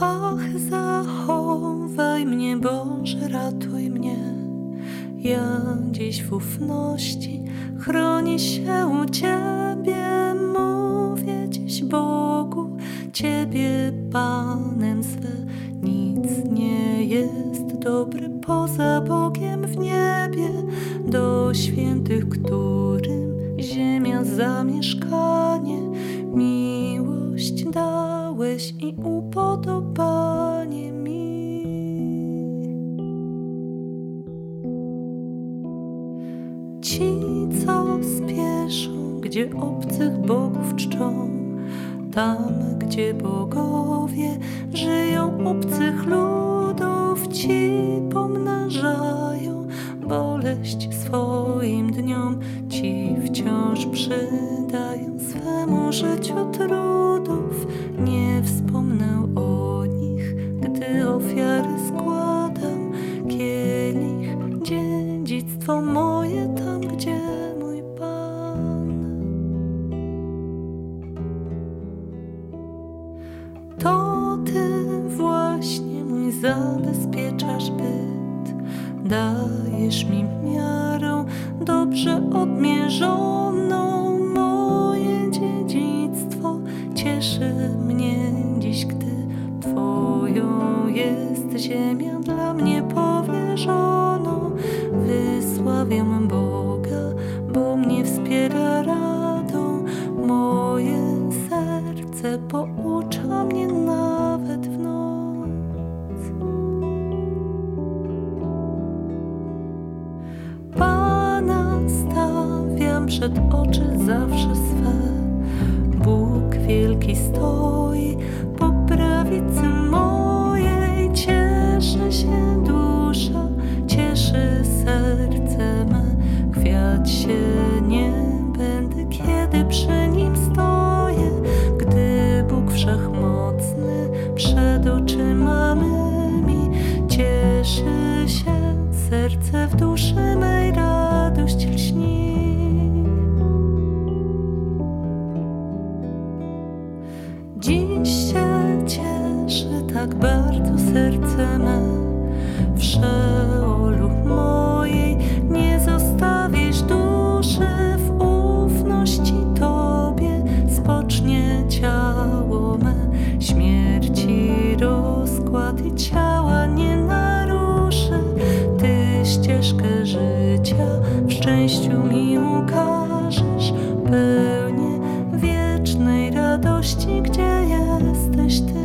Ach, zachowaj mnie, Boże, ratuj mnie. Ja dziś w ufności chroni się u Ciebie. Mówię dziś Bogu, Ciebie Panem swe. Nic nie jest dobre poza Bogiem w niebie. Do świętych, którym ziemia zamieszkanie, miłość dałeś i upodobanie mi. Ci, co spieszą, gdzie obcych bogów czczą, tam, gdzie bogowie żyją obcych ludów, ci pomnażają boleść swoim dniom, wciąż przydają swemu życiu trudów. Nie wspomnę o nich, gdy ofiary składam. Kielich, dziedzictwo moje tam, gdzie mój Pan. To Ty właśnie mój zabezpieczasz byt. Dajesz mi miarę dobrze odmierzoną. Moje dziedzictwo cieszy mnie dziś, gdy Twoją jest ziemia dla mnie powierzoną. Wysławiam przed oczy zawsze swe. Bóg wielki stoi po prawicy mojej. Cieszy się dusza, się cieszy tak bardzo serce me. Przeolub mojej nie zostawisz duszy W ufności Tobie. Spocznie ciało me Śmierci rozkład i ciała nie naruszy. Ty ścieżkę życia w szczęściu mi miłości, gdzie jesteś ty.